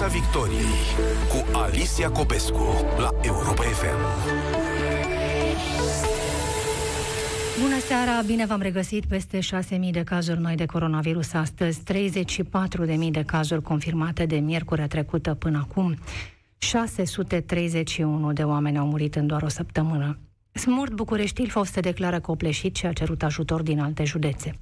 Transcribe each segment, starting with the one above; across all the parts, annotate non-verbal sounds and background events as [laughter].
Piața Victoriei cu Alicia Copescu la Europa FM. Bună seara, bine v-am regăsit peste 6.000 de cazuri noi de coronavirus astăzi, 34.000 de cazuri confirmate de miercurea trecută până acum. 631 de oameni au murit în doar o săptămână. Smurt București Ilfov se declară copleșit și a cerut ajutor din alte județe.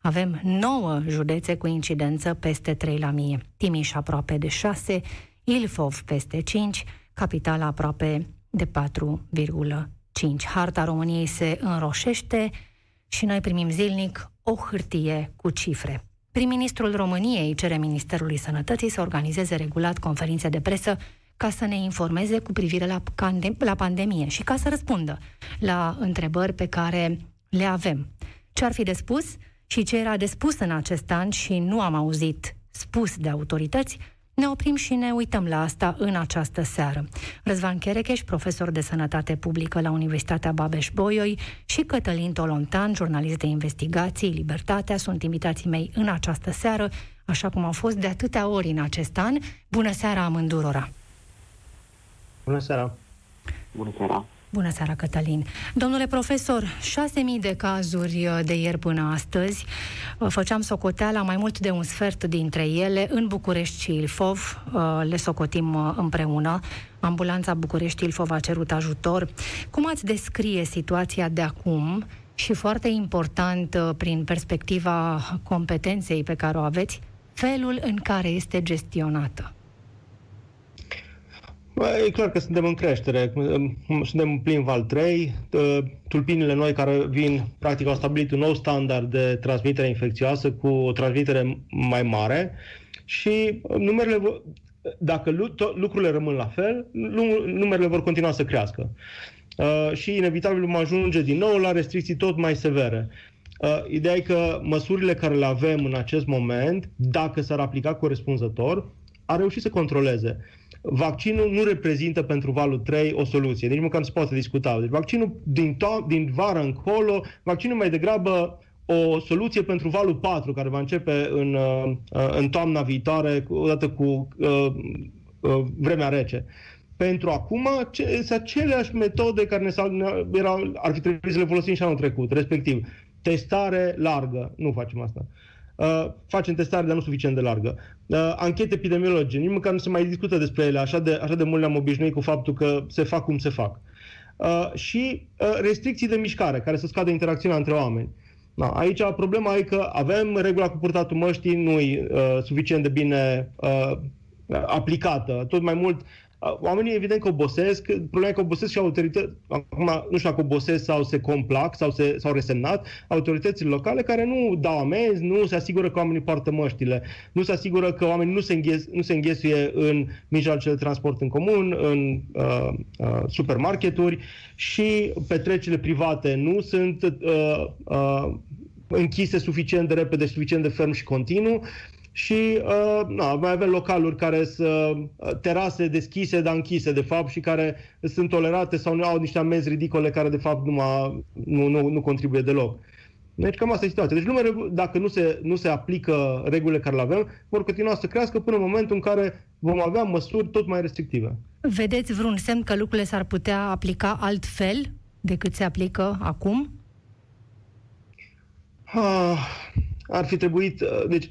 Avem 9 județe cu incidență peste 3 la mie. Timiș aproape de 6, Ilfov peste 5, capitala aproape de 4,5. Harta României se înroșește și noi primim zilnic o hârtie cu cifre. Prim-ministrul României cere Ministerului Sănătății să organizeze regulat conferințe de presă ca să ne informeze cu privire la, la pandemie și ca să răspundă la întrebări pe care le avem. Ce ar fi de spus și ce era de spus în acest an și nu am auzit spus de autorități, ne oprim și ne uităm la asta în această seară. Răzvan Cherecheș, profesor de sănătate publică la Universitatea Babeș-Bolyai și Cătălin Tolontan, jurnalist de investigații, Libertatea, sunt invitații mei în această seară, așa cum au fost de atâtea ori în acest an. Bună seara amândurora! Bună seara! Bună seara! Bună seara, Cătălin. Domnule profesor, 6.000 de cazuri uh, de ieri până astăzi. Uh, făceam socoteala mai mult de un sfert dintre ele în București și Ilfov. Uh, le socotim împreună. Ambulanța București-Ilfov a cerut ajutor. Cum ați descrie situația de acum și foarte important prin perspectiva competenței pe care o aveți, felul în care este gestionată? E clar că suntem în creștere. Suntem în plin val 3. Tulpinile noi care vin, practic, au stabilit un nou standard de transmitere infecțioasă cu o transmitere mai mare și numerele, dacă lucrurile rămân la fel, numerele vor continua să crească. Și inevitabil vom ajunge din nou la restricții tot mai severe. Ideea e că măsurile care le avem în acest moment, dacă s-ar aplica corespunzător, ar reuși să controleze vaccinul nu reprezintă pentru valul 3 o soluție. Deci măcar nu se poate discuta. Deci vaccinul din, to- din vară încolo, vaccinul mai degrabă o soluție pentru valul 4, care va începe în, uh, în toamna viitoare, odată cu uh, uh, vremea rece. Pentru acum, ce, sunt aceleași metode care ne erau, ar fi trebuit să le folosim și anul trecut, respectiv testare largă. Nu facem asta. Uh, uh, facem testare, dar nu suficient de largă. Uh, anchete epidemiologice, nici măcar nu se mai discută despre ele, așa de, așa de mult ne-am obișnuit cu faptul că se fac cum se fac. Uh, și uh, restricții de mișcare, care să scadă interacțiunea între oameni. Da, aici problema e că avem regula cu purtatul măștii, nu e uh, suficient de bine uh, aplicată. Tot mai mult Oamenii evident că obosesc, problema e că obosesc și autorități, acum nu știu dacă obosesc sau se complac sau se, s-au resemnat, autoritățile locale care nu dau amenzi, nu se asigură că oamenii poartă măștile, nu se asigură că oamenii nu se, înghes, nu se înghesuie în mijloacele de transport în comun, în uh, uh, supermarketuri și petrecerile private nu sunt uh, uh, închise suficient de repede, suficient de ferm și continuu și uh, na, mai avem localuri care sunt uh, terase deschise, dar închise, de fapt, și care sunt tolerate sau nu au niște amenzi ridicole care, de fapt, nu, nu, nu, nu contribuie deloc. Deci cam asta e situația. Deci numere, dacă nu se, nu se aplică regulile care le avem, vor continua să crească până în momentul în care vom avea măsuri tot mai restrictive. Vedeți vreun semn că lucrurile s-ar putea aplica altfel decât se aplică acum? Ah, ar fi trebuit... Uh, deci,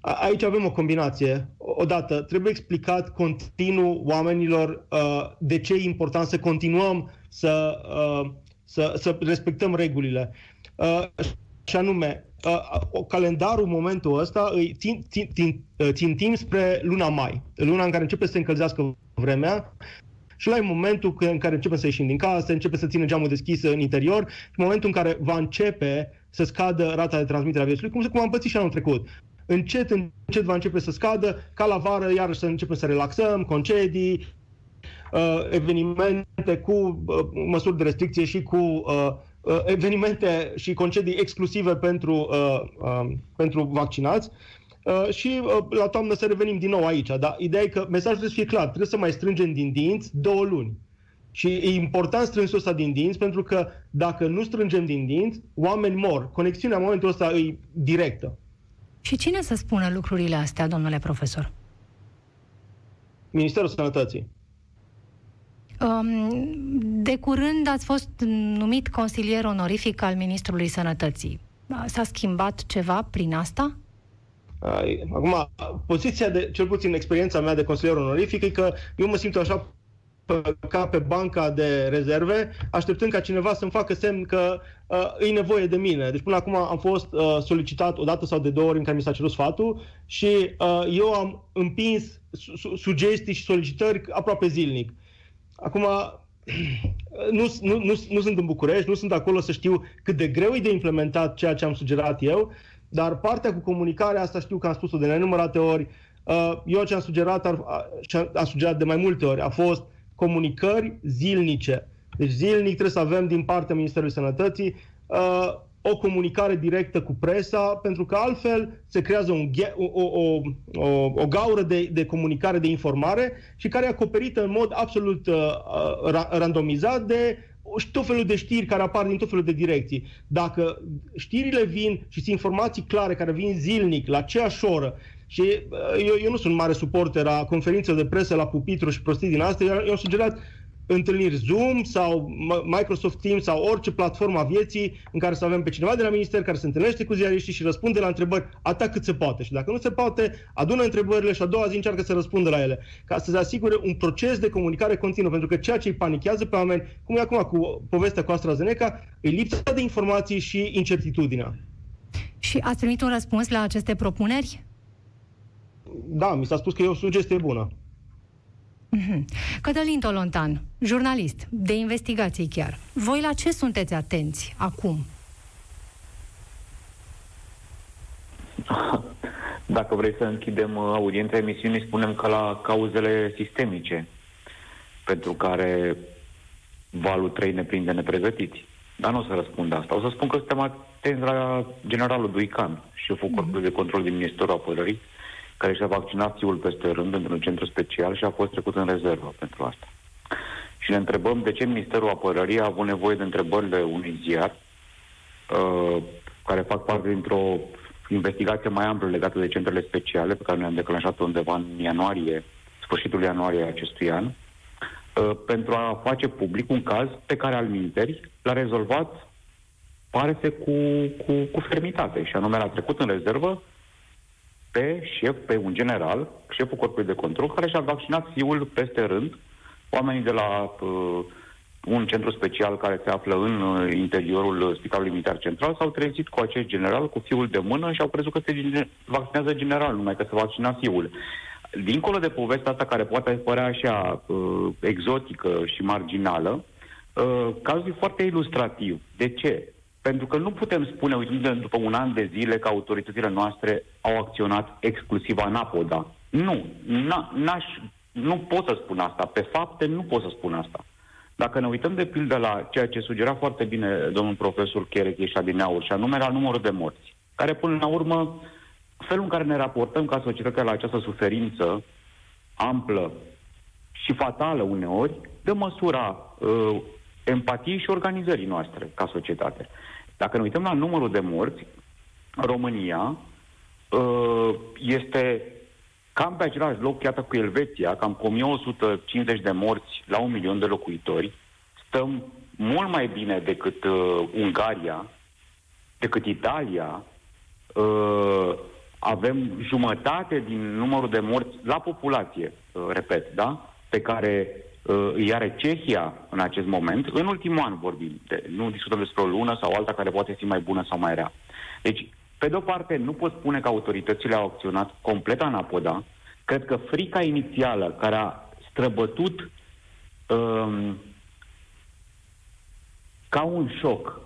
Aici avem o combinație. Odată, trebuie explicat continuu oamenilor uh, de ce e important să continuăm să, uh, să, să respectăm regulile. Uh, și anume, uh, calendarul în momentul ăsta îi țin, țin, țin, uh, țintim spre luna mai, luna în care începe să se încălzească vremea și la momentul în care începe să ieșim din casă, începe să țină geamul deschis în interior, și momentul în care va începe să scadă rata de transmitere a virusului, cum, cum am pățit și anul trecut încet, încet va începe să scadă, ca la vară iarăși să începem să relaxăm, concedii, uh, evenimente cu uh, măsuri de restricție și cu uh, uh, evenimente și concedii exclusive pentru, uh, uh, pentru vaccinați. Uh, și uh, la toamnă să revenim din nou aici. Dar ideea e că mesajul trebuie să fie clar. Trebuie să mai strângem din dinți două luni. Și e important strânsul ăsta din dinți, pentru că dacă nu strângem din dinți, oameni mor. Conexiunea în momentul ăsta e directă. Și cine să spună lucrurile astea, domnule profesor? Ministerul Sănătății. Um, de curând ați fost numit consilier onorific al Ministrului Sănătății. S-a schimbat ceva prin asta? Acum, poziția de, cel puțin experiența mea de consilier onorific, e că eu mă simt așa ca pe banca de rezerve, așteptând ca cineva să-mi facă semn că uh, e nevoie de mine. Deci până acum am fost uh, solicitat o dată sau de două ori în care mi s-a cerut sfatul și uh, eu am împins su- sugestii și solicitări aproape zilnic. Acum, [clears throat] nu, nu, nu, nu sunt în București, nu sunt acolo să știu cât de greu e de implementat ceea ce am sugerat eu, dar partea cu comunicarea asta știu că am spus-o de nenumărate ori. Uh, eu ce am sugerat, ce am sugerat de mai multe ori, a fost comunicări zilnice. Deci zilnic trebuie să avem din partea Ministerului Sănătății uh, o comunicare directă cu presa, pentru că altfel se creează un, o, o, o, o gaură de, de comunicare, de informare și care e acoperită în mod absolut uh, uh randomizat de tot felul de știri care apar din tot felul de direcții. Dacă știrile vin și sunt informații clare care vin zilnic, la aceeași oră, și uh, eu, eu nu sunt mare suporter a conferințelor de presă la pupitru și prostii din astea, eu am sugerat întâlniri Zoom sau Microsoft Teams sau orice platformă a vieții în care să avem pe cineva de la minister care se întâlnește cu ziariștii și răspunde la întrebări atât cât se poate. Și dacă nu se poate, adună întrebările și a doua zi încearcă să răspundă la ele, ca să se asigure un proces de comunicare continuă, pentru că ceea ce îi panichează pe oameni, cum e acum cu povestea cu AstraZeneca, e lipsa de informații și incertitudinea. Și ați primit un răspuns la aceste propuneri? Da, mi s-a spus că e o sugestie bună. Mm-hmm. Cătălin Tolontan, jurnalist de investigații chiar. Voi la ce sunteți atenți acum? Dacă vrei să închidem uh, audiența emisiunii, spunem că la cauzele sistemice pentru care valul 3 ne prinde nepregătiți. Dar nu o să răspund asta. O să spun că suntem atenți la generalul Duican, șeful mm-hmm. Corpului de Control din Ministerul Apărării, care și-a vaccinat fiul peste rând într-un centru special și a fost trecut în rezervă pentru asta. Și ne întrebăm de ce Ministerul Apărării a avut nevoie de întrebările unui ziar uh, care fac parte dintr-o investigație mai amplă legată de centrele speciale pe care ne-am declanșat undeva în ianuarie, sfârșitul ianuarie acestui an, uh, pentru a face public un caz pe care al minteri l-a rezolvat pare să cu, cu, cu fermitate și anume l-a trecut în rezervă pe șef, pe un general, șeful corpului de control, care și-a vaccinat fiul peste rând, oamenii de la uh, un centru special care se află în uh, interiorul Spitalului Militar Central s-au trezit cu acest general, cu fiul de mână și au crezut că se vaccinează general, numai că se vaccina fiul. Dincolo de povestea asta care poate părea așa uh, exotică și marginală, uh, cazul e foarte ilustrativ. De ce? Pentru că nu putem spune, uitându după un an de zile, că autoritățile noastre au acționat exclusiv anapoda. Nu, n-aș, nu pot să spun asta. Pe fapte nu pot să spun asta. Dacă ne uităm de pildă la ceea ce sugera foarte bine domnul profesor Cherec ieșa din aur, și anume la numărul de morți, care până la urmă, felul în care ne raportăm ca societate la această suferință amplă și fatală uneori, dă măsura uh, empatiei și organizării noastre ca societate. Dacă ne uităm la numărul de morți, România uh, este cam pe același loc, iată, cu Elveția, cam cu 1150 de morți la un milion de locuitori. Stăm mult mai bine decât uh, Ungaria, decât Italia. Uh, avem jumătate din numărul de morți la populație, uh, repet, da? Pe care uh, îi are Cehia în acest moment. În ultimul an vorbim, de, nu discutăm despre o lună sau alta care poate fi mai bună sau mai rea. Deci, pe de-o parte, nu pot spune că autoritățile au acționat complet anapoda. Cred că frica inițială care a străbătut um, ca un șoc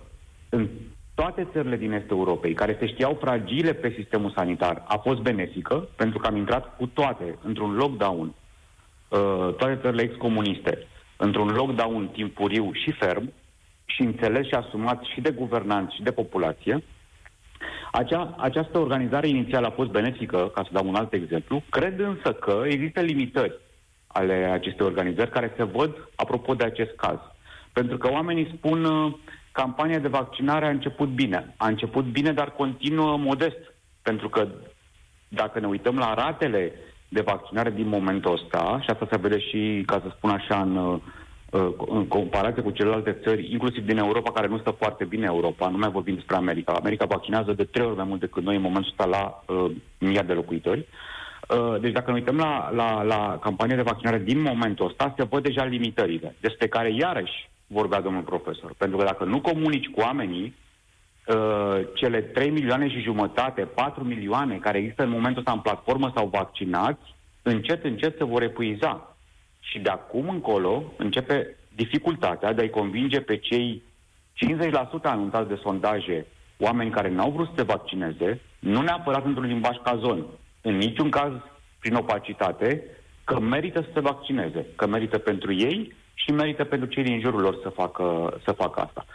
în toate țările din Est Europei, care se știau fragile pe sistemul sanitar, a fost benefică, pentru că am intrat cu toate într-un lockdown Uh, toate țările excomuniste într-un lockdown timpuriu și ferm și înțeles și asumat și de guvernanți și de populație, acea, această organizare inițială a fost benefică, ca să dau un alt exemplu, cred însă că există limitări ale acestei organizări care se văd apropo de acest caz. Pentru că oamenii spun uh, campania de vaccinare a început bine. A început bine, dar continuă modest. Pentru că dacă ne uităm la ratele de vaccinare din momentul ăsta, și asta se vede și, ca să spun așa, în, uh, în comparație cu celelalte țări, inclusiv din Europa, care nu stă foarte bine Europa, nu mai vorbim despre America. America vaccinează de trei ori mai mult decât noi în momentul ăsta la uh, mii de locuitori. Uh, deci dacă ne uităm la, la, la campania de vaccinare din momentul ăsta, se văd deja limitările, despre care iarăși vorbea domnul profesor. Pentru că dacă nu comunici cu oamenii, uh, cele 3 milioane și jumătate, 4 milioane care există în momentul ăsta în platformă sau vaccinați, încet, încet se vor epuiza. Și de acum încolo începe dificultatea de a-i convinge pe cei 50% anunțați de sondaje, oameni care n-au vrut să se vaccineze, nu neapărat într-un limbaj cazon, în niciun caz prin opacitate, că merită să se vaccineze, că merită pentru ei și merită pentru cei din jurul lor să facă, să facă asta.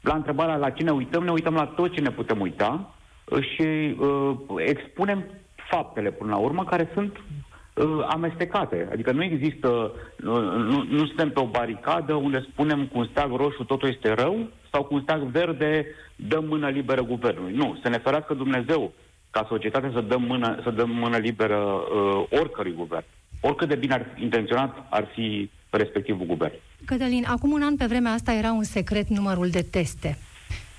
La întrebarea la cine uităm, ne uităm la tot ce ne putem uita și uh, expunem faptele până la urmă care sunt uh, amestecate. Adică nu există, uh, nu, nu suntem pe o baricadă unde spunem cu un steag roșu totul este rău sau cu un steag verde dăm mână liberă guvernului. Nu, să ne ferească Dumnezeu ca societate să dăm mână, să dăm mână liberă uh, oricărui guvern. Oricât de bine ar fi intenționat ar fi respectivul guvern. Cătălin, acum un an pe vremea asta era un secret numărul de teste.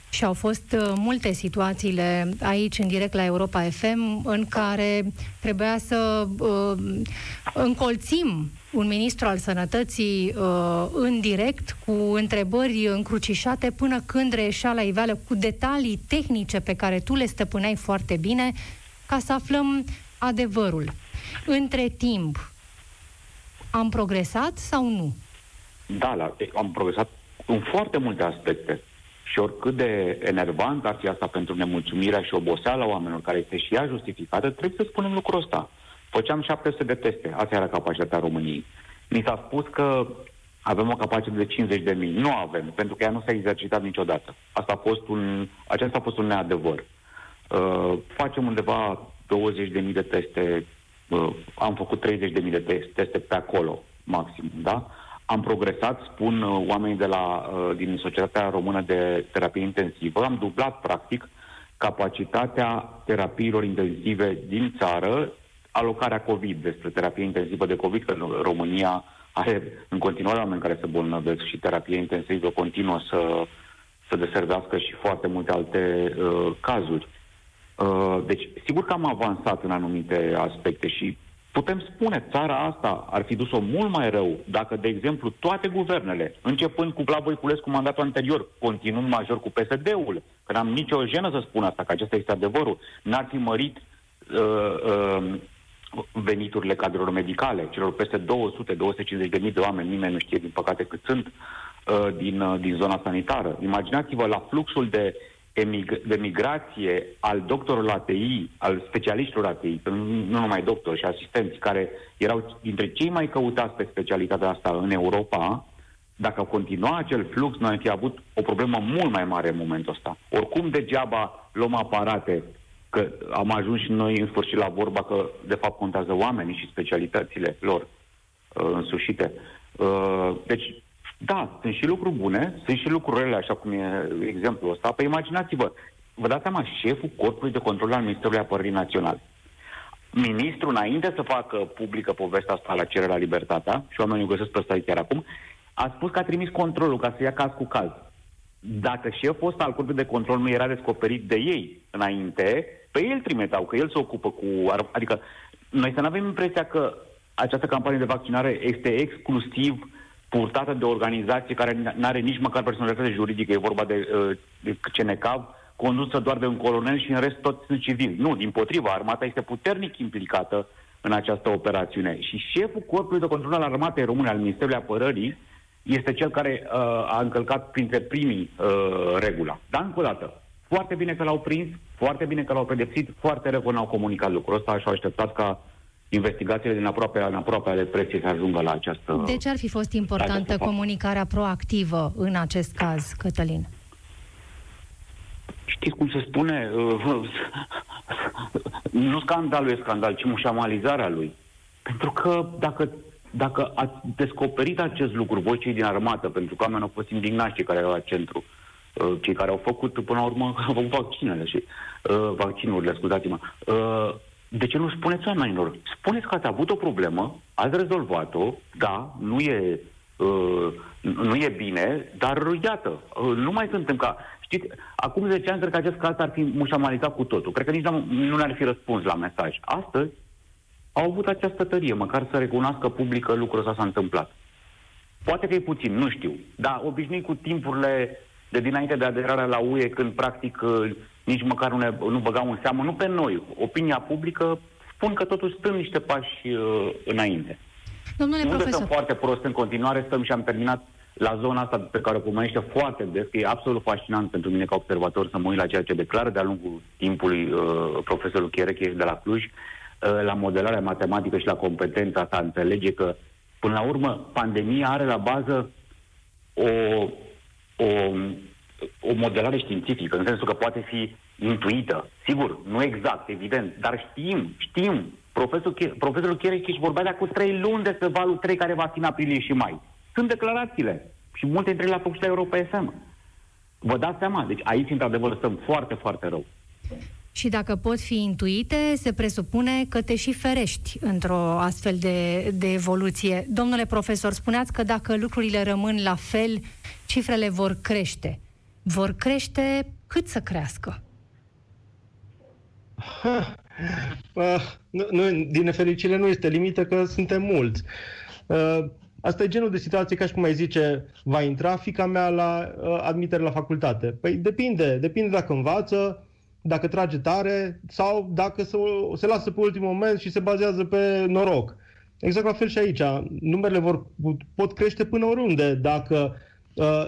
Și au fost uh, multe situațiile aici, în direct la Europa FM, în care trebuia să uh, încolțim un ministru al sănătății uh, în direct cu întrebări încrucișate până când reieșea la iveală cu detalii tehnice pe care tu le stăpâneai foarte bine ca să aflăm adevărul. Între timp, am progresat sau nu? Da, la, am progresat în foarte multe aspecte. Și oricât de enervant ar fi asta pentru nemulțumirea și oboseala oamenilor, care este și ea justificată, trebuie să spunem lucrul ăsta. Făceam 700 de teste, asta era capacitatea României. Mi s-a spus că avem o capacitate de 50 de mii. Nu avem, pentru că ea nu s-a exercitat niciodată. Asta a fost un, acesta a fost un neadevăr. Uh, facem undeva 20 de mii de teste, uh, am făcut 30 de mii de teste pe acolo, maxim, da? Am progresat, spun uh, oamenii de la, uh, din Societatea Română de Terapie Intensivă, am dublat, practic, capacitatea terapiilor intensive din țară, alocarea COVID, despre terapie intensivă de COVID, că România are în continuare oameni care se bolnăvesc și terapie intensivă continuă să, să deservească și foarte multe alte uh, cazuri. Uh, deci, sigur că am avansat în anumite aspecte și Putem spune, țara asta ar fi dus-o mult mai rău dacă, de exemplu, toate guvernele, începând cu Vlad Voiculescu mandatul anterior, continuând major cu PSD-ul, că n-am nicio jenă să spun asta, că acesta este adevărul, n-ar fi mărit uh, uh, veniturile cadrelor medicale, celor peste 200-250 de mii de oameni, nimeni nu știe, din păcate, cât sunt, uh, din, uh, din zona sanitară. Imaginați-vă la fluxul de de migrație al doctorilor ATI, al specialiștilor ATI, nu numai doctori și asistenți, care erau dintre cei mai căutați pe specialitatea asta în Europa, dacă continua acel flux, noi am fi avut o problemă mult mai mare în momentul ăsta. Oricum degeaba luăm aparate, că am ajuns și noi în sfârșit la vorba că de fapt contează oamenii și specialitățile lor uh, însușite. Uh, deci da, sunt și lucruri bune, sunt și lucruri rele, așa cum e exemplul ăsta. Păi imaginați-vă, vă dați seama, șeful Corpului de Control al Ministerului Apărării Naționale. Ministrul, înainte să facă publică povestea asta la cererea libertatea, și oamenii o găsesc pe ăsta chiar acum, a spus că a trimis controlul ca să ia caz cu caz. Dacă șeful ăsta al Corpului de Control nu era descoperit de ei înainte, pe el trimiteau, că el se ocupă cu... Adică noi să nu avem impresia că această campanie de vaccinare este exclusiv uh, purtată de o organizație care nu are nici măcar personalitate juridică, e vorba de, uh, de CNCAV, condusă doar de un colonel și în rest toți sunt civili. Nu, din potriva, armata este puternic implicată în această operațiune. Și șeful Corpului de Control al Armatei Române, al Ministerului Apărării, este cel care uh, a încălcat printre primii uh, regula. Dar, încă o dată, foarte bine că l-au prins, foarte bine că l-au pedepsit, foarte rău că n-au comunicat lucrul ăsta și au așteptat ca investigațiile din aproape, în aproape ale preții să ajungă la această... De ce ar fi fost importantă comunicarea proactivă în acest caz, Cătălin? Știți cum se spune? [laughs] nu scandalul e scandal, ci mușamalizarea lui. Pentru că dacă, dacă ați descoperit acest lucru, voi cei din armată, pentru că oamenii au fost indignați cei care erau la centru, uh, cei care au făcut, până la urmă, au [laughs] făcut vaccinele și uh, vaccinurile, scuzați-mă, uh, de ce nu spuneți oamenilor? Spuneți că ați avut o problemă, ați rezolvat-o, da, nu e, uh, nu e bine, dar iată, uh, nu mai suntem ca... Știți, acum 10 ani cred că acest caz ar fi mușamalizat cu totul. Cred că nici nu ne-ar fi răspuns la mesaj. Astăzi au avut această tărie, măcar să recunoască publică lucrul ăsta s-a întâmplat. Poate că e puțin, nu știu. Dar obișnuit cu timpurile de dinainte de aderarea la UE, când practic uh, nici măcar nu, ne, nu băgau în seamă, nu pe noi, opinia publică, spun că totuși stăm niște pași uh, înainte. Domnule nu profesor. stăm foarte prost în continuare, stăm și am terminat la zona asta pe care o pomenește foarte des, că e absolut fascinant pentru mine ca observator să mă uit la ceea ce declară de-a lungul timpului uh, profesorul Cherecheș de la Cluj, uh, la modelarea matematică și la competența ta, înțelege că, până la urmă, pandemia are la bază o, o, o modelare științifică, în sensul că poate fi intuită. Sigur, nu exact, evident, dar știm, știm. Profesorul, profesorul Cherecheș vorbea de acum trei luni despre valul 3 care va fi în aprilie și mai. Sunt declarațiile. Și multe dintre ele la făcut și la Europa FM. Vă dați seama? Deci aici, într-adevăr, stăm foarte, foarte rău. Și dacă pot fi intuite, se presupune că te și ferești într-o astfel de, de evoluție. Domnule profesor, spuneați că dacă lucrurile rămân la fel, cifrele vor crește. Vor crește cât să crească? Ha, [laughs] uh, nu, nu, din nefericire nu este limită că suntem mulți. Uh, Asta e genul de situație, ca și cum mai zice, va intra fica mea la uh, admitere la facultate. Păi depinde, depinde dacă învață, dacă trage tare sau dacă se, se lasă pe ultimul moment și se bazează pe noroc. Exact la fel și aici. Numerele vor, pot crește până oriunde dacă uh,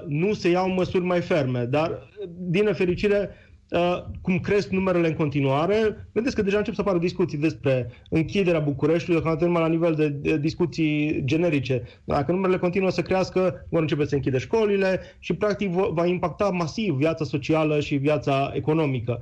nu se iau măsuri mai ferme. Dar, din nefericire, Uh, cum cresc numerele în continuare. Vedeți că deja încep să apară discuții despre închiderea Bucureștiului, deocamdată la nivel de, de discuții generice. Dacă numerele continuă să crească, vor începe să închide școlile și practic va impacta masiv viața socială și viața economică.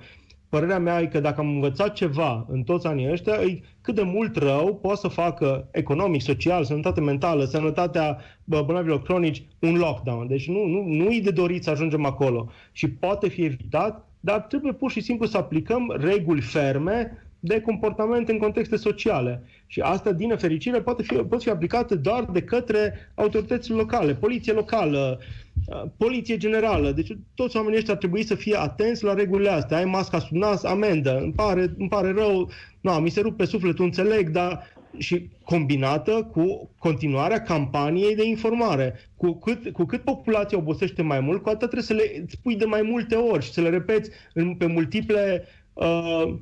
Părerea mea e că dacă am învățat ceva în toți anii ăștia, e cât de mult rău poate să facă economic, social, sănătate mentală, sănătatea bolnavilor cronici, un lockdown. Deci nu, nu, nu e de dorit să ajungem acolo. Și poate fi evitat dar trebuie pur și simplu să aplicăm reguli ferme de comportament în contexte sociale. Și asta, din nefericire, poate fi, pot fi aplicate doar de către autoritățile locale, poliție locală, uh, poliție generală. Deci toți oamenii ăștia ar trebui să fie atenți la regulile astea. Ai masca sub nas, amendă. Îmi pare, îmi pare rău, nu, mi se rupe sufletul, înțeleg, dar și combinată cu continuarea campaniei de informare. Cu cât, cu cât populația obosește mai mult, cu atât trebuie să le spui de mai multe ori și să le repeți în, pe multiple Uh,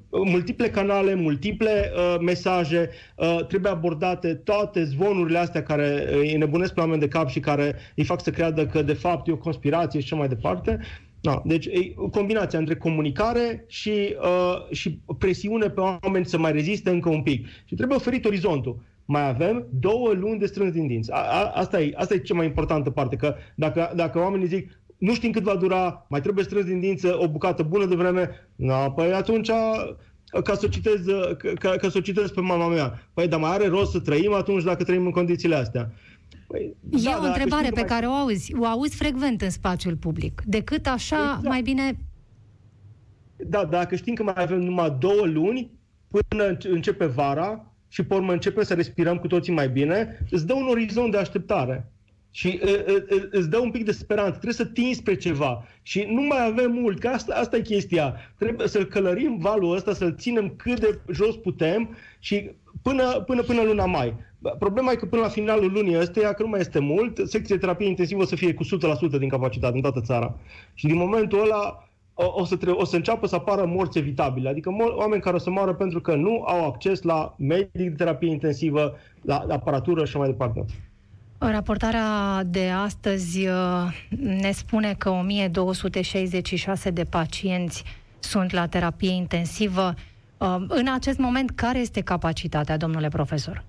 multiple canale, multiple uh, mesaje, uh, trebuie abordate toate zvonurile astea care îi nebunesc pe oameni de cap și care îi fac să creadă că de fapt e o conspirație și așa mai departe. Da, deci e combinația între comunicare și, uh, și presiune pe oameni să mai reziste încă un pic. Și trebuie oferit orizontul. Mai avem două luni de strâns din dinți. A, a, asta, e, asta e cea mai importantă parte, că dacă, dacă oamenii zic nu știm cât va dura, mai trebuie strâns din dință o bucată bună de vreme, na, păi atunci ca să, citez, ca, ca să o citez pe mama mea. Păi, dar mai are rost să trăim atunci dacă trăim în condițiile astea. Păi, e da, o întrebare pe mai... care o auzi, o auzi frecvent în spațiul public. Decât așa, exact. mai bine... Da, dacă știm că mai avem numai două luni până începe vara și pe urmă începem să respirăm cu toții mai bine, îți dă un orizont de așteptare. Și îți dă un pic de speranță. Trebuie să tinzi spre ceva. Și nu mai avem mult, că asta, asta e chestia. Trebuie să-l călărim valul ăsta, să-l ținem cât de jos putem și până, până, până luna mai. Problema e că până la finalul lunii ăsteia, că nu mai este mult, secția de terapie intensivă o să fie cu 100% din capacitate în toată țara. Și din momentul ăla o, o, să, tre- o să înceapă să apară morți evitabile, adică mo- oameni care o să moară pentru că nu au acces la medic de terapie intensivă, la, la aparatură și mai departe. Raportarea de astăzi uh, ne spune că 1266 de pacienți sunt la terapie intensivă. Uh, în acest moment, care este capacitatea, domnule profesor?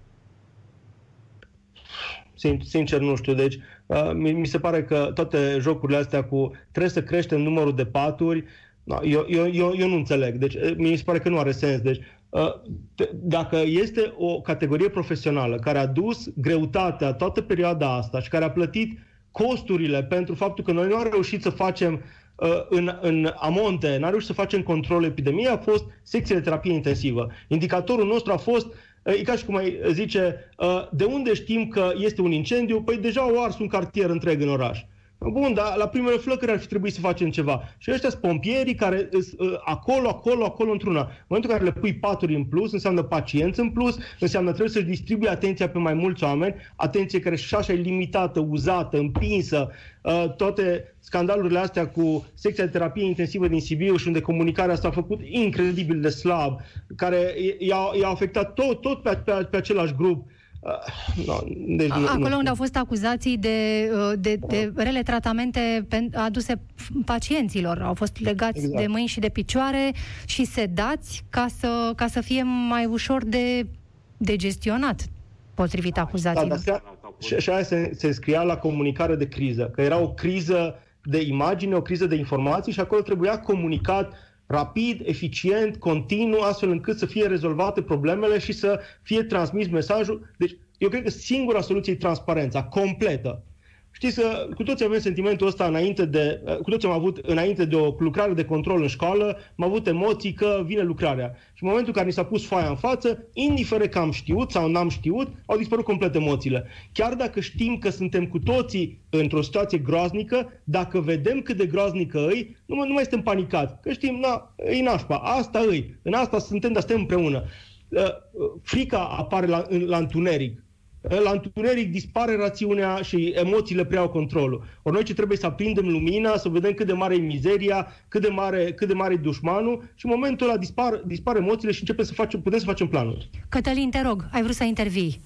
Sincer, nu știu. Deci, uh, mi se pare că toate jocurile astea cu trebuie să creștem numărul de paturi, eu, eu, eu, eu nu înțeleg. Deci, mi se pare că nu are sens. Deci, dacă este o categorie profesională care a dus greutatea toată perioada asta și care a plătit costurile pentru faptul că noi nu am reușit să facem uh, în, în Amonte n-a reușit să facem control epidemiei a fost secția de terapie intensivă. Indicatorul nostru a fost uh, E ca și cum ai zice, uh, de unde știm că este un incendiu? Păi deja au ars un cartier întreg în oraș. Bun, dar la primele flăcări ar fi trebuit să facem ceva. Și ăștia sunt pompierii care sunt uh, acolo, acolo, acolo într-una. În momentul în care le pui paturi în plus, înseamnă pacienți în plus, înseamnă trebuie să distribui atenția pe mai mulți oameni, atenție care și așa e limitată, uzată, împinsă, uh, toate scandalurile astea cu secția de terapie intensivă din Sibiu și unde comunicarea asta a făcut incredibil de slab, care i-a, i-a afectat tot, tot pe, pe, pe același grup. Uh, no, deci Acolo nu, unde au fost acuzații de, uh, de, de rele tratamente aduse pacienților, au fost legați exact. de mâini și de picioare și sedați ca să, ca să fie mai ușor de, de gestionat, potrivit da, acuzațiilor. Da, da, și așa se, se scria la comunicare de criză, că era o criză de imagine, o criză de informații și acolo trebuia comunicat rapid, eficient, continuu, astfel încât să fie rezolvate problemele și să fie transmis mesajul. Deci, eu cred că singura soluție e transparența, completă. Știți că cu toți avem sentimentul ăsta înainte de, cu toți am avut înainte de o lucrare de control în școală, am avut emoții că vine lucrarea. Și în momentul în care ni s-a pus foaia în față, indiferent că am știut sau n-am știut, au dispărut complet emoțiile. Chiar dacă știm că suntem cu toții într-o situație groaznică, dacă vedem cât de groaznică îi, nu, nu mai suntem panicați. Că știm, na, e nașpa, asta îi, în asta suntem, dar suntem împreună. Uh, uh, frica apare la, la întuneric la întuneric dispare rațiunea și emoțiile preiau controlul. Ori noi ce trebuie să aprindem lumina, să vedem cât de mare e mizeria, cât de mare, cât de mare e dușmanul și în momentul ăla dispar, dispar emoțiile și începem să facem, putem să facem planuri. Cătălin, te rog, ai vrut să intervii.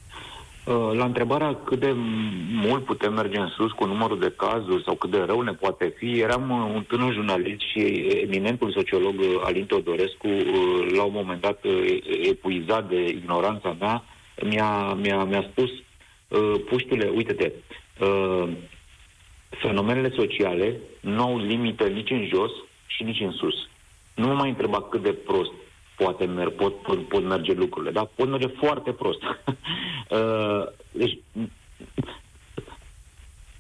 Uh, la întrebarea cât de mult putem merge în sus cu numărul de cazuri sau cât de rău ne poate fi, eram uh, un tânăr jurnalist și eminentul sociolog uh, Alin Teodorescu, la un moment dat epuizat de ignoranța mea, mi-a, mi-a, mi-a spus, uh, puștule, uite-te, uh, fenomenele sociale nu au limită nici în jos și nici în sus. Nu mă mai întreba cât de prost poate mer- pot, pot, pot merge lucrurile, dar pot merge foarte prost. [laughs] uh, deci,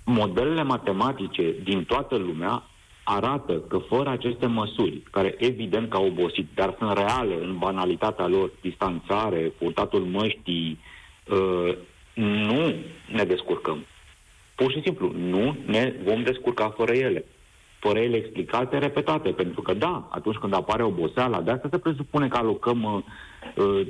modelele matematice din toată lumea arată că fără aceste măsuri, care evident că au obosit, dar sunt reale în banalitatea lor, distanțare, purtatul măștii, uh, nu ne descurcăm. Pur și simplu, nu ne vom descurca fără ele. Fără ele explicate, repetate. Pentru că, da, atunci când apare oboseala, de asta se presupune că alocăm uh,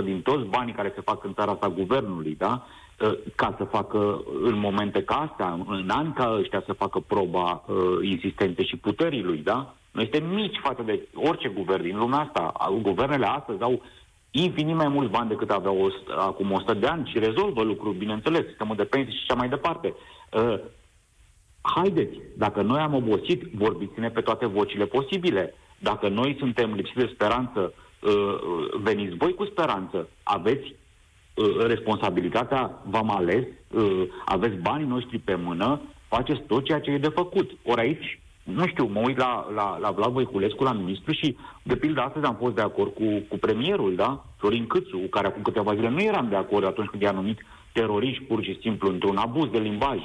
35-40% din toți banii care se fac în țara asta guvernului, da? Uh, ca să facă în momente ca astea, în ani ca ăștia, să facă proba uh, insistenței și puterii lui, da? Noi suntem mici față de orice guvern din lumea asta. Guvernele astăzi au infinit mai mulți bani decât aveau o, acum 100 de ani și rezolvă lucruri, bineînțeles, sistemul de pensii și așa mai departe. Uh, haideți, dacă noi am obosit, vorbiți-ne pe toate vocile posibile. Dacă noi suntem lipsiți de speranță, uh, veniți voi cu speranță. Aveți Uh, responsabilitatea, v-am ales, uh, aveți banii noștri pe mână, faceți tot ceea ce e de făcut. Ori aici, nu știu, mă uit la, la, la Vlad Voiculescu, la ministru și, de pildă, astăzi am fost de acord cu, cu premierul, da? Florin Câțu, cu care acum câteva zile nu eram de acord atunci când i-a numit teroriști pur și simplu într-un abuz de limbaj.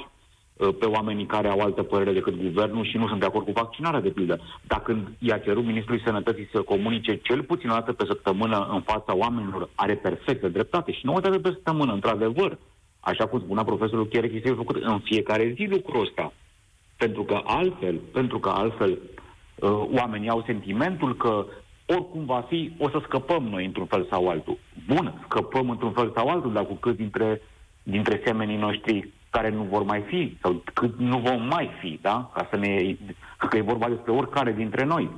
Uh, pe oamenii care au altă părere decât guvernul și nu sunt de acord cu vaccinarea, de pildă. Dacă i-a cerut Ministrului Sănătății să comunice cel puțin o dată pe săptămână în fața oamenilor, are perfectă dreptate și nu o dată pe săptămână, într-adevăr. Așa cum spunea profesorul Chiar este făcut în fiecare zi lucrul ăsta. Pentru că altfel, pentru că altfel uh, oamenii au sentimentul că oricum va fi, o să scăpăm noi într-un fel sau altul. Bun, scăpăm într-un fel sau altul, dar cu cât dintre, dintre semenii noștri care nu vor mai fi sau cât nu vom mai fi, da? Ca să ne... că e vorba despre oricare dintre noi.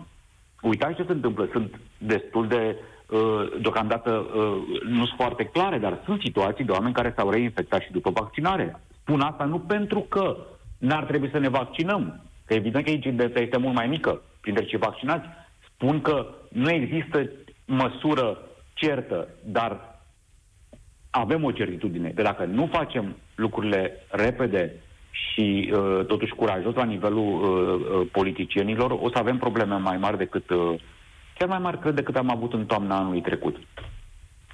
Uitați ce se întâmplă. Sunt destul de... Uh, deocamdată uh, nu sunt foarte clare, dar sunt situații de oameni care s-au reinfectat și după vaccinare. Spun asta nu pentru că n-ar trebui să ne vaccinăm, că evident că incidența este mult mai mică printre cei vaccinați. Spun că nu există măsură certă, dar avem o certitudine că dacă nu facem lucrurile repede și uh, totuși curajos la nivelul uh, uh, politicienilor, o să avem probleme mai mari decât, uh, chiar mai mari cred decât am avut în toamna anului trecut.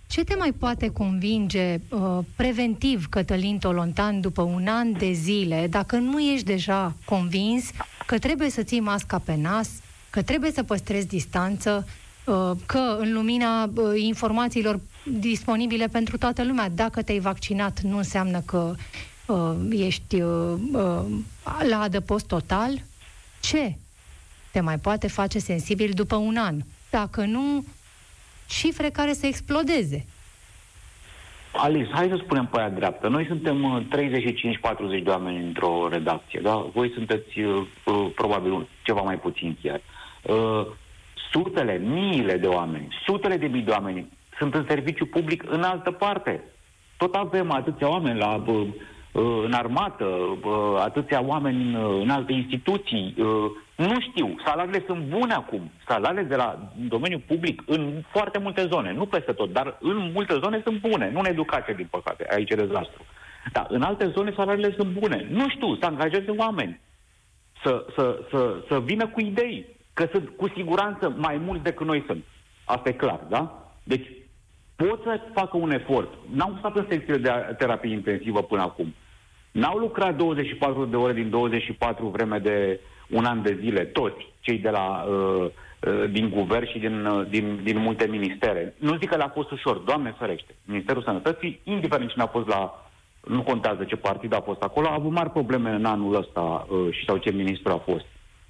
Ce te mai poate convinge uh, preventiv, Cătălin Tolontan, după un an de zile, dacă nu ești deja convins că trebuie să ții masca pe nas, că trebuie să păstrezi distanță, uh, că în lumina uh, informațiilor disponibile pentru toată lumea, dacă te-ai vaccinat, nu înseamnă că uh, ești la adăpost total. Ce te mai poate face sensibil după un an? Dacă nu, cifre care să explodeze. Alice, hai să spunem pe aia dreaptă. Noi suntem 35-40 de oameni într-o redacție, da? Voi sunteți uh, probabil ceva mai puțin chiar. Uh, sutele, miile de oameni, sutele de mii de oameni sunt în serviciu public în altă parte. Tot avem atâția oameni la, uh, în armată, atâția oameni în alte instituții. Nu știu, salariile sunt bune acum. Salariile de la domeniul public în foarte multe zone, nu peste tot, dar în multe zone sunt bune. Nu în educație, din păcate, aici e dezastru. Dar în alte zone salariile sunt bune. Nu știu, să angajeze oameni, să, să, să, să vină cu idei, că sunt cu siguranță mai mulți decât noi sunt. Asta e clar, da? Deci pot să facă un efort. N-au stat în secțiile de terapie intensivă până acum. N-au lucrat 24 de ore din 24 vreme de un an de zile, toți cei de la, uh, uh, din guvern și din, uh, din, din multe ministere. Nu zic că le-a fost ușor, Doamne ferește. Ministerul Sănătății, indiferent cine a fost la, nu contează ce partid a fost acolo, a avut mari probleme în anul ăsta uh, și sau ce ministru a fost.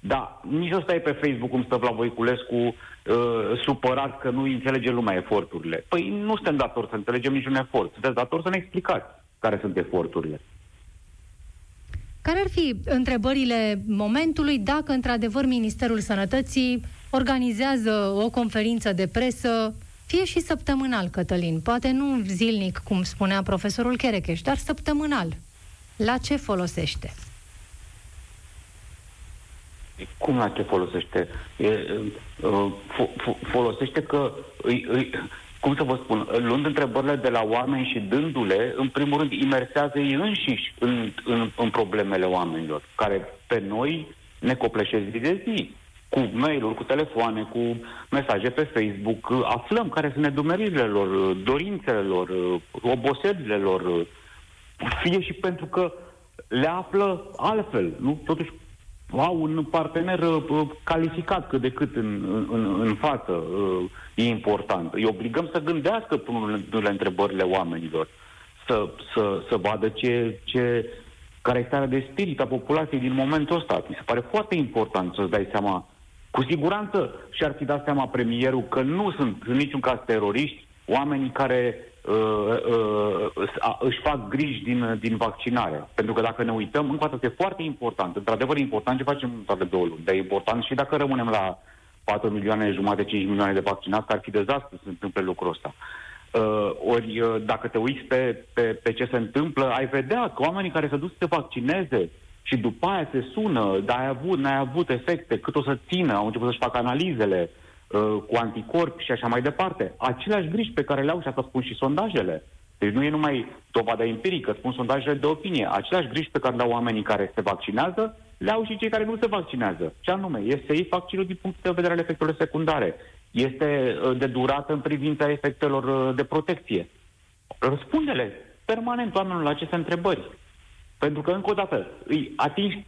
Da, nici o stai pe Facebook cum stă Vlad Voiculescu uh, supărat că nu înțelege lumea eforturile. Păi nu suntem datori să înțelegem niciun efort. Sunteți datori să ne explicați care sunt eforturile. Care ar fi întrebările momentului dacă, într-adevăr, Ministerul Sănătății organizează o conferință de presă, fie și săptămânal, Cătălin, poate nu zilnic, cum spunea profesorul Cherecheș, dar săptămânal. La ce folosește? Cum la ce folosește? E, uh, folosește că îi, îi, cum să vă spun, luând întrebările de la oameni și dându-le, în primul rând, imersează ei înșiși în, în, în problemele oamenilor, care pe noi ne copleșesc zi de zi. Cu mail-uri, cu telefoane, cu mesaje pe Facebook, aflăm care sunt nedumeririle lor, dorințele lor, oboselile lor, fie și pentru că le află altfel, nu? Totuși au un partener uh, calificat cât de cât în, în, în față. Uh, e important. Îi obligăm să gândească până la întrebările oamenilor, să, să, să vadă ce, ce, care este starea de spirit a populației din momentul ăsta. Mi se pare foarte important să-ți dai seama. Cu siguranță și-ar fi dat seama premierul că nu sunt în niciun caz teroriști oamenii care uh, uh, își fac griji din, din vaccinare. Pentru că dacă ne uităm, încă o dată, este foarte important. Într-adevăr, e important ce facem în toate două luni, dar e important și dacă rămânem la 4 milioane jumate, 5 milioane de vaccinați, ar fi dezastru să se întâmple lucrul ăsta. Uh, ori uh, dacă te uiți pe, pe, pe ce se întâmplă, ai vedea că oamenii care se duc să se vaccineze și după aia se sună, dar ai avut, n-ai avut efecte, cât o să țină, au început să-și facă analizele uh, cu anticorpi și așa mai departe. Aceleași griji pe care le au și asta spun și sondajele. Deci nu e numai dovada empirică, spun sondajele de opinie. Aceleași griji pe care le au oamenii care se vaccinează le au și cei care nu se vaccinează. Ce anume? Este să iei vaccinul din punct de vedere al efectelor secundare. Este uh, de durată în privința efectelor uh, de protecție. Răspunde-le permanent oamenilor la aceste întrebări. Pentru că, încă o dată, îi atingi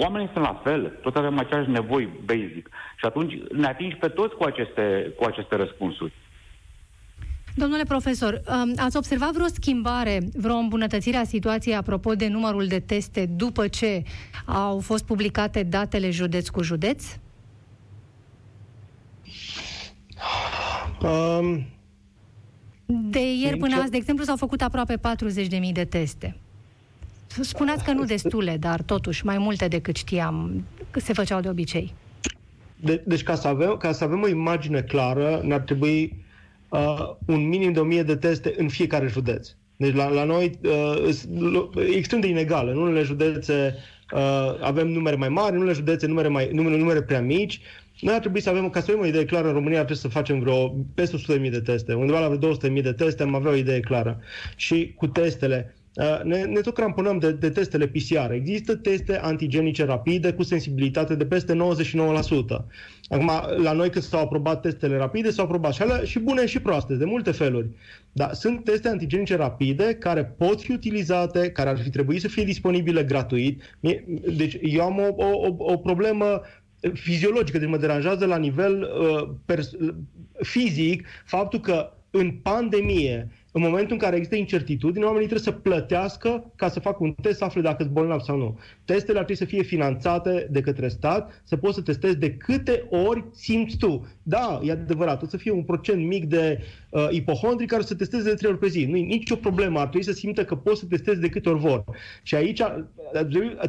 Oamenii sunt la fel, toți avem aceleași nevoi basic. Și atunci ne atingi pe toți cu aceste, cu aceste răspunsuri. Domnule profesor, um, ați observat vreo schimbare, vreo îmbunătățire a situației apropo de numărul de teste după ce au fost publicate datele județ cu județ? Um, de ieri până azi, de exemplu, s-au făcut aproape 40.000 de teste. Spuneați că nu destule, dar totuși mai multe decât știam că se făceau de obicei. De, deci ca să, avem, ca să avem o imagine clară, ne-ar trebui uh, un minim de 1000 de teste în fiecare județ. Deci la, la noi uh, e extrem de inegală. În unele județe uh, avem numere mai mari, în unele județe numere, mai, numere, numere prea mici. Noi ar trebui să avem, ca să avem o idee clară, în România trebuie să facem vreo peste 100.000 de teste. Undeva la vreo 200.000 de teste am avea o idee clară. Și cu testele, Uh, ne, ne tot cramponăm de, de testele PCR. Există teste antigenice rapide cu sensibilitate de peste 99%. Acum, la noi când s-au aprobat testele rapide, s-au aprobat și, alea, și bune și proaste, de multe feluri. Dar sunt teste antigenice rapide care pot fi utilizate, care ar fi trebuit să fie disponibile gratuit. Deci eu am o, o, o problemă fiziologică, deci mă deranjează la nivel uh, pers- fizic faptul că în pandemie în momentul în care există incertitudine, oamenii trebuie să plătească ca să facă un test să afle dacă sunt bolnav sau nu. Testele ar trebui să fie finanțate de către stat, să poți să testezi de câte ori simți tu. Da, e adevărat, o să fie un procent mic de uh, ipohondri care să testeze de trei ori pe zi. Nu e nicio problemă, ar trebui să simtă că poți să testezi de câte ori vor. Și aici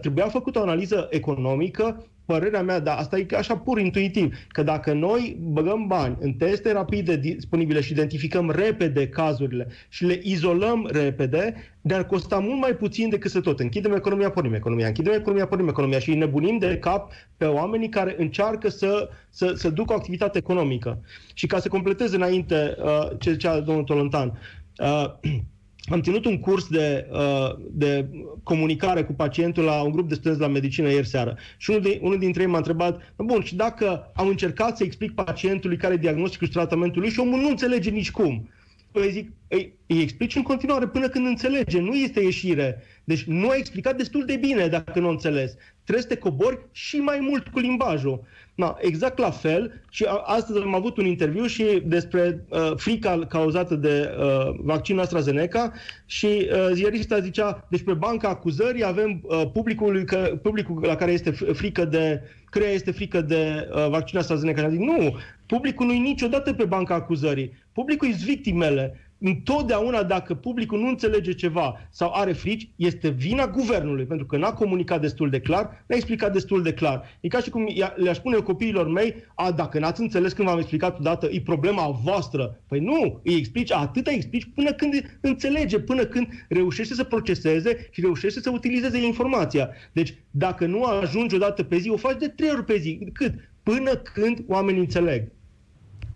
trebuia făcută o analiză economică părerea mea, dar asta e așa pur intuitiv, că dacă noi băgăm bani în teste rapide disponibile și identificăm repede cazurile și le izolăm repede, ne-ar costa mult mai puțin decât să tot. Închidem economia, pornim economia, închidem economia, pornim economia. Și nebunim de cap pe oamenii care încearcă să, să, să ducă o activitate economică. Și ca să completez înainte uh, ce zicea domnul Tolontan, uh, [clears throat] am ținut un curs de, uh, de comunicare cu pacientul la un grup de studenți la medicină ieri seară. Și unul, de, unul dintre ei m-a întrebat, bun, și dacă am încercat să explic pacientului care e diagnosticul și tratamentul lui și omul nu înțelege nici cum. Păi zic, îi, îi explici în continuare până când înțelege, nu este ieșire. Deci nu a explicat destul de bine dacă nu a înțeles. Trebuie să te cobori și mai mult cu limbajul. Na, exact la fel și astăzi am avut un interviu și despre uh, frica cauzată de uh, vaccinul AstraZeneca și uh, ziarista zicea, deci pe banca acuzării avem uh, publicul, că, publicul la care este frică de căreia este frică de uh, vaccinul AstraZeneca. Și zic, nu, publicul nu e niciodată pe banca acuzării. Publicul e victimele întotdeauna dacă publicul nu înțelege ceva sau are frici, este vina guvernului, pentru că n-a comunicat destul de clar, n-a explicat destul de clar. E ca și cum le-aș spune copiilor mei, a, dacă n-ați înțeles când v-am explicat odată, e problema voastră. Păi nu, îi explici, atâta explici până când înțelege, până când reușește să proceseze și reușește să utilizeze informația. Deci, dacă nu ajungi odată pe zi, o faci de trei ori pe zi. Cât? Până când oamenii înțeleg.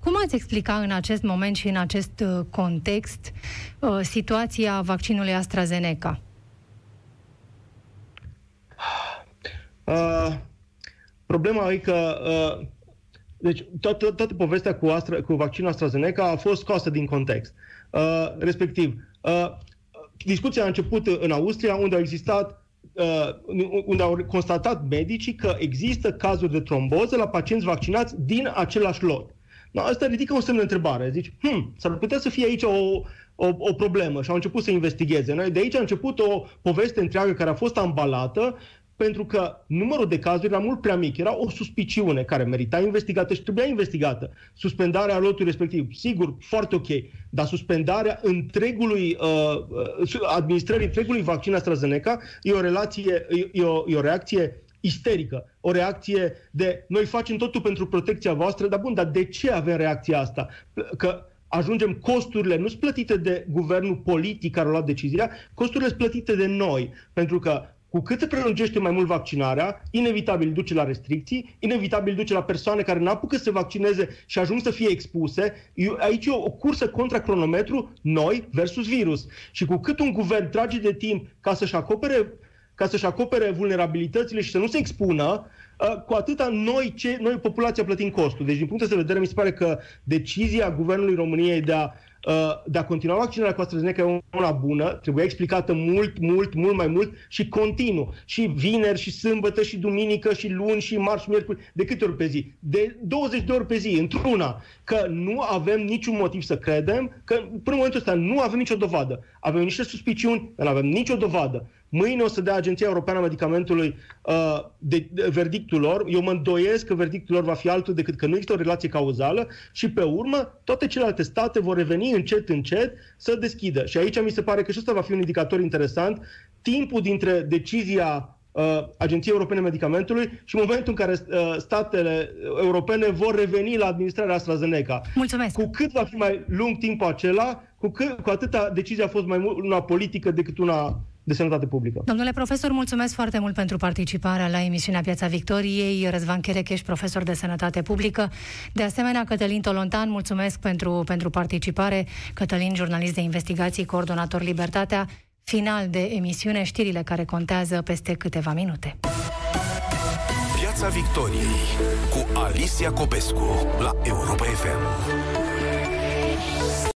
Cum ați explica în acest moment și în acest uh, context uh, situația vaccinului AstraZeneca? Uh, problema e că uh, deci toată, toată povestea cu, Astra, cu vaccinul AstraZeneca a fost scoasă din context. Uh, respectiv, uh, discuția a început în Austria, unde au existat uh, unde au constatat medicii că există cazuri de tromboză la pacienți vaccinați din același lot. No, asta ridică un semn de întrebare. Zici, hm, s-ar putea să fie aici o, o, o problemă și au început să investigheze. Noi de aici a început o poveste întreagă care a fost ambalată pentru că numărul de cazuri era mult prea mic. Era o suspiciune care merita investigată și trebuia investigată. Suspendarea lotului respectiv, sigur, foarte ok, dar suspendarea întregului, uh, uh administrării întregului vaccin AstraZeneca e o relație, e o, e o reacție isterică, o reacție de noi facem totul pentru protecția voastră, dar bun, dar de ce avem reacția asta? Că ajungem, costurile nu sunt plătite de guvernul politic care a luat decizia, costurile sunt plătite de noi, pentru că cu cât se prelungește mai mult vaccinarea, inevitabil duce la restricții, inevitabil duce la persoane care nu apucă să se vaccineze și ajung să fie expuse. Aici e o, o cursă contra cronometru, noi versus virus. Și cu cât un guvern trage de timp ca să-și acopere ca să-și acopere vulnerabilitățile și să nu se expună, uh, cu atâta noi, ce, noi populația plătim costul. Deci, din punct de vedere, mi se pare că decizia Guvernului României de a uh, de a continua vaccinarea cu AstraZeneca e una bună, trebuie explicată mult, mult, mult mai mult și continuu. Și vineri, și sâmbătă, și duminică, și luni, și marți, miercuri, de câte ori pe zi? De 20 de ori pe zi, într-una. Că nu avem niciun motiv să credem că, până în momentul ăsta, nu avem nicio dovadă. Avem niște suspiciuni, dar nu avem nicio dovadă. Mâine o să dea Agenția Europeană a Medicamentului uh, de, de, verdictul lor. Eu mă îndoiesc că verdictul lor va fi altul decât că nu există o relație cauzală și pe urmă toate celelalte state vor reveni încet, încet să deschidă. Și aici mi se pare că și ăsta va fi un indicator interesant. Timpul dintre decizia uh, Agenției Europene a Medicamentului și momentul în care uh, statele europene vor reveni la administrarea AstraZeneca. Mulțumesc! Cu cât va fi mai lung timpul acela, cu, cât, cu atâta decizia a fost mai mult una politică decât una de sănătate publică. Domnule profesor, mulțumesc foarte mult pentru participarea la emisiunea Piața Victoriei. Răzvan Cherecheș, profesor de sănătate publică. De asemenea, Cătălin Tolontan, mulțumesc pentru, pentru participare. Cătălin, jurnalist de investigații, coordonator Libertatea. Final de emisiune, știrile care contează peste câteva minute. Piața Victoriei cu Alicia Copescu la Europa FM.